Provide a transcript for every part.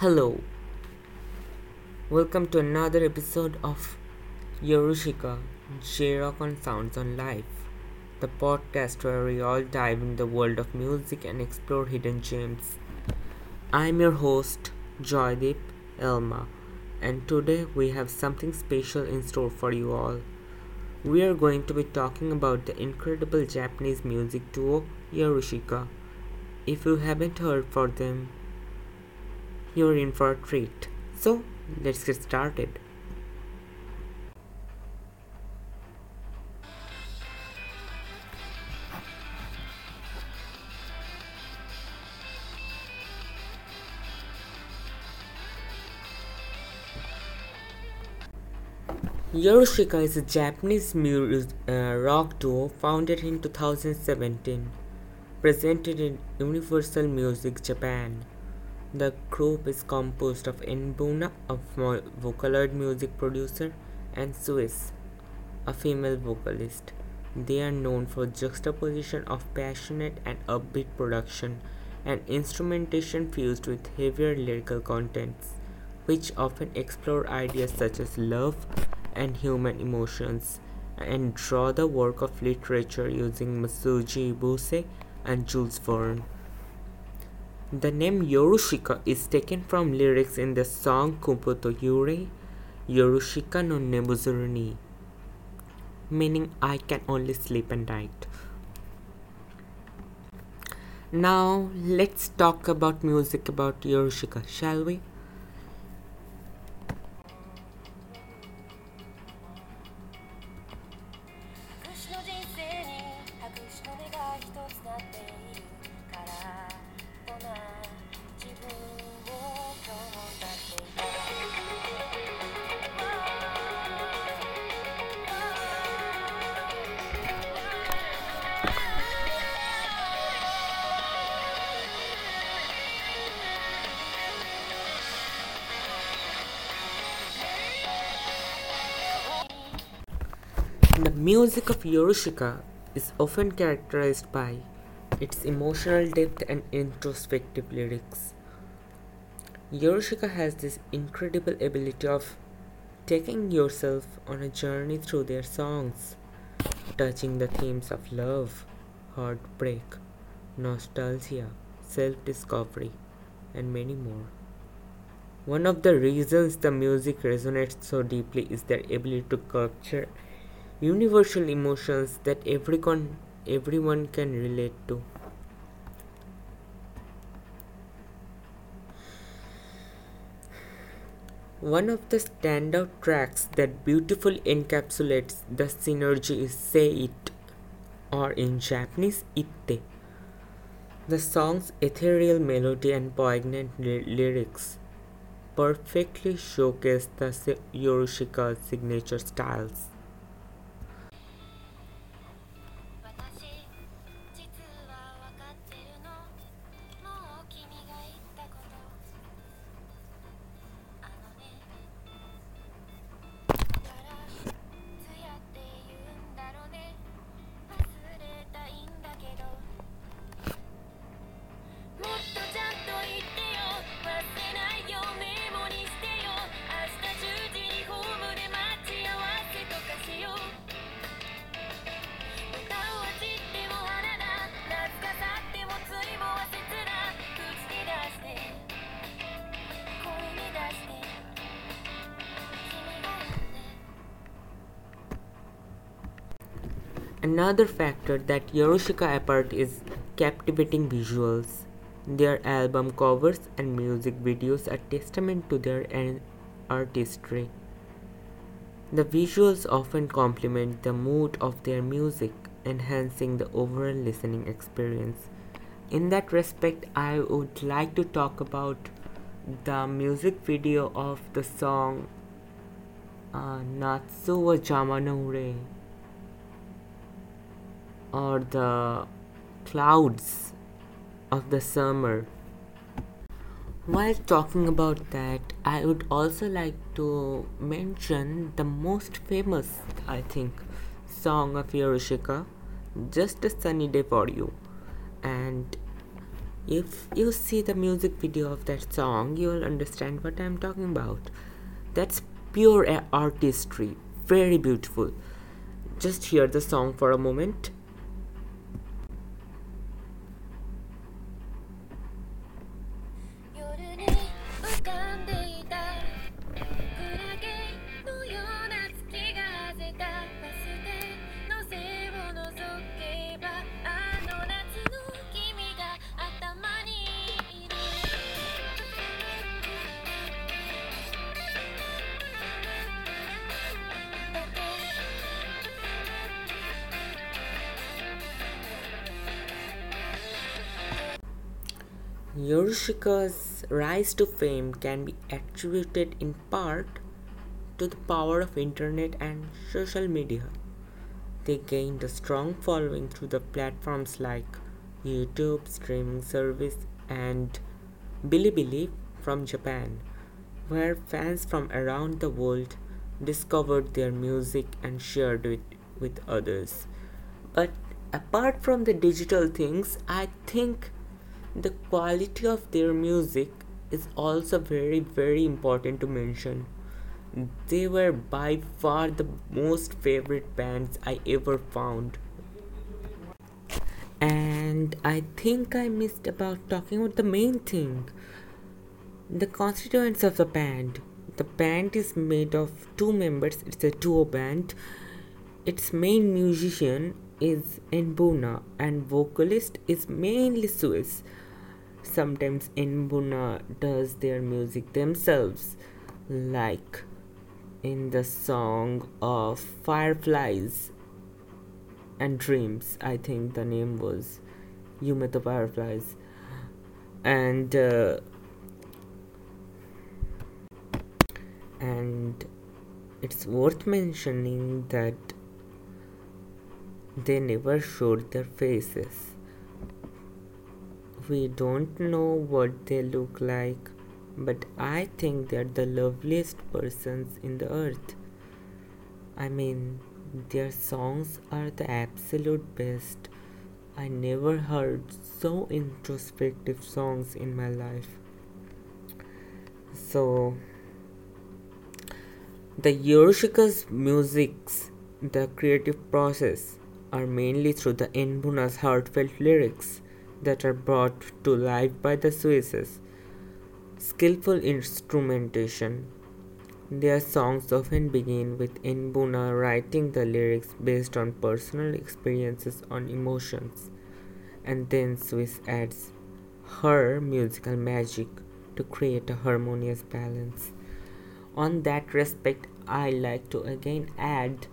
Hello, welcome to another episode of Yorushika J-Rock on Sounds on Life, the podcast where we all dive in the world of music and explore hidden gems. I'm your host, Joydeep Elma, and today we have something special in store for you all. We are going to be talking about the incredible Japanese music duo Yorushika. If you haven't heard for them, you're in for a treat. So, let's get started. Yorushika is a Japanese music, uh, rock duo founded in 2017, presented in Universal Music Japan. The group is composed of N-Buna, a Vocaloid music producer, and suis, a female vocalist. They are known for juxtaposition of passionate and upbeat production and instrumentation fused with heavier lyrical contents, which often explore ideas such as love and human emotions and draw the work of literature using Masuji Ibuse and Jules Verne. The name Yorushika is taken from lyrics in the song Kumputo Yure Yorushika no Nebuzuru ni, meaning I can only sleep at night. Now let's talk about music about Yorushika, shall we? Music of Yorushika is often characterized by its emotional depth and introspective lyrics. Yorushika has this incredible ability of taking yourself on a journey through their songs, touching the themes of love, heartbreak, nostalgia, self discovery, and many more. One of the reasons the music resonates so deeply is their ability to capture universal emotions that everyone everyone can relate to one of the standout tracks that beautifully encapsulates the synergy is Say It or in Japanese Itte. The song's ethereal melody and poignant lyrics perfectly showcase the Yorushika's signature styles. Another factor that Yorushika apart is captivating visuals. Their album covers and music videos are testament to their artistry. The visuals often complement the mood of their music, enhancing the overall listening experience. In that respect, I would like to talk about the music video of the song uh, Natsu wa Or the clouds of the summer. While talking about that, I would also like to mention the most famous, I think, song of Yorushika, Just a Sunny Day for You. And If you see the music video of that song, you will understand what I'm talking about. That's pure artistry, very beautiful. Just hear the song for a moment. Yorushika's rise to fame can be attributed in part to the power of internet and social media. They gained a strong following through the platforms like YouTube, streaming service, and Bilibili from Japan, where fans from around the world discovered their music and shared it with others. But apart from the digital things, I think the quality of their music is also very very important to mention. They were by far the most favorite bands i ever found. And i think i missed about talking about the main thing the constituents of the band. The band is made of two members. It's a duo band. Its main musician is N-Buna and vocalist is mainly suis sometimes N-Buna does their music themselves, like in the song of Fireflies and Dreams. I think the name was Yume the Fireflies, and uh, and it's worth mentioning that they never showed their faces we don't know what they look like, but I think they're the loveliest persons in the earth. I mean, their songs are the absolute best. I never heard so introspective songs in my life. So, the Yorushika's musics, the creative process, are mainly through the N-Buna's heartfelt lyrics that are brought to life by the Swisses. Skillful instrumentation. Their songs often begin with N-Buna writing the lyrics based on personal experiences on emotions, and then suis adds her musical magic to create a harmonious balance. On that respect, I like to again add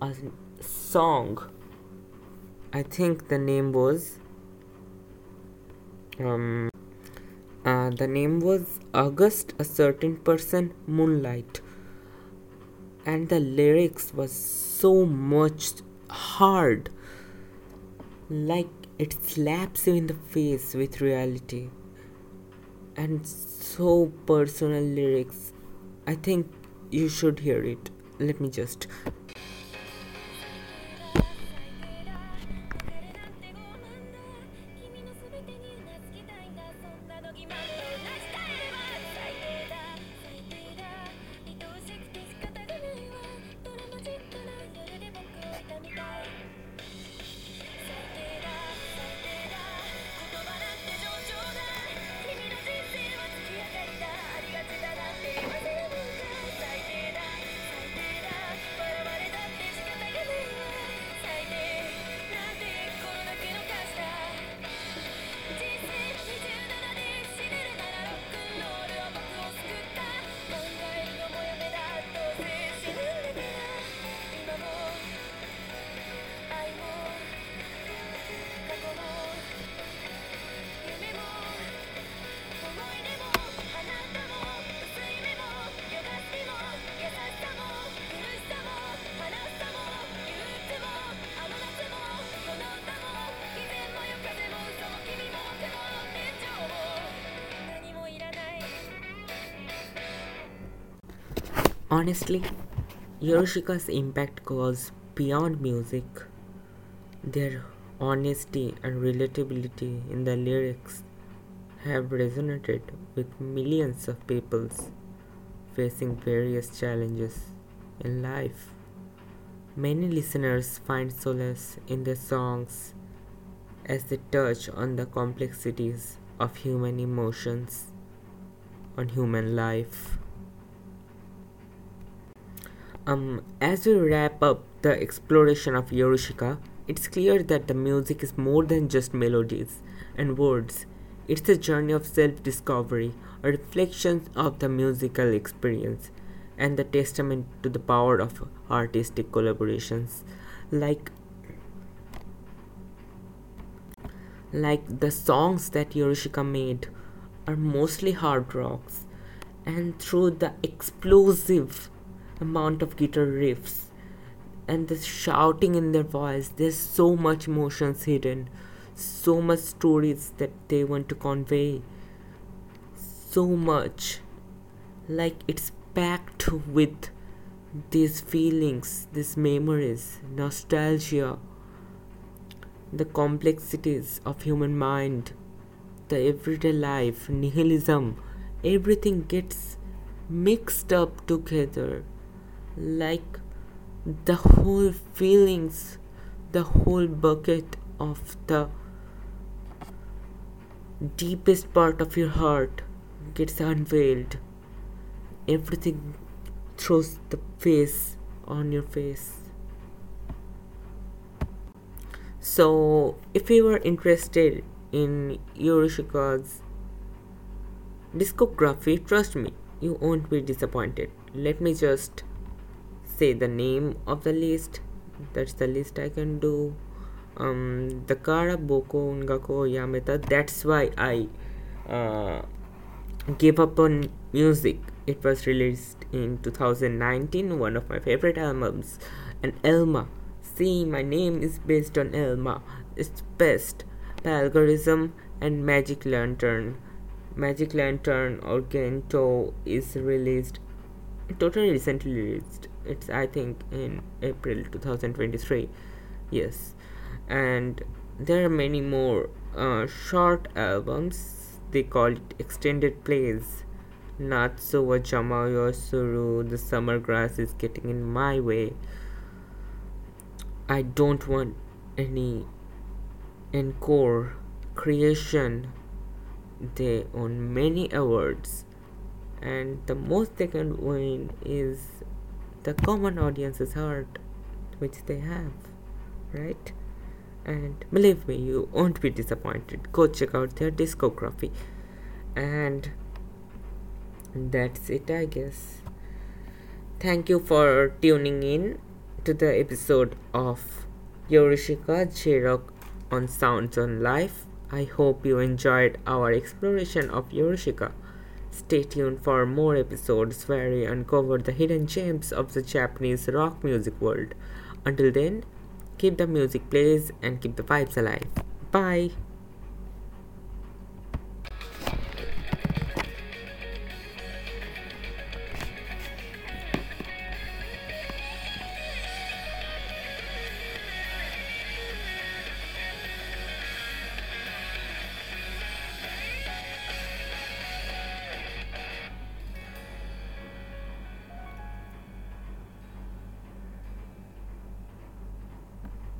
a song. I think the name was um, uh, the name was August, a certain person, Moonlight. And the lyrics was so much hard. Like it slaps you in the face with reality. And so personal lyrics. I think you should hear it. Let me just Honestly, Yorushika's impact goes beyond music. Their honesty and relatability in the lyrics have resonated with millions of people facing various challenges in life. Many listeners find solace in their songs as they touch on the complexities of human emotions, on human life. Um, as we wrap up the exploration of Yorushika, it's clear that the music is more than just melodies and words. It's a journey of self discovery, a reflection of the musical experience, and the testament to the power of artistic collaborations. Like like the songs that Yorushika made are mostly hard rocks, and through the explosive amount of guitar riffs and the shouting in their voice, there's so much emotions hidden, so much stories that they want to convey, so much. Like it's packed with these feelings, these memories, nostalgia the complexities of human mind, the everyday life, nihilism, everything gets mixed up together like the whole feelings, the whole bucket of the deepest part of your heart gets unveiled. Everything throws the face on your face. So, if you are interested in Yorushika's discography, trust me, you won't be disappointed. Let me just say the name of the list. That's the list I can do. Um, the Kara Boko Ungako Yameta. That's why I uh, gave up on music. It was released in 2019, one of my favorite albums, and Elma See, my name is based on Elma. It's best. The Plagiarism and Magic Lantern. Magic Lantern or Gento is released totally recently released. It's I think in April 2023. Yes. And there are many more uh, short albums. They call it extended plays. Natsu wa Suru, The Summer Grass is Getting in My Way. I don't want any encore creation. They won many awards, and the most they can win is the common audience's heart, which they have, right? And believe me, you won't be disappointed. Go check out their discography, and that's it, I guess. Thank you for tuning in to the episode of Yorushika J-Rock on Sounds on Life. I hope you enjoyed our exploration of Yorushika. Stay tuned for more episodes where we uncover the hidden gems of the Japanese rock music world. Until then, keep the music plays and keep the vibes alive. Bye.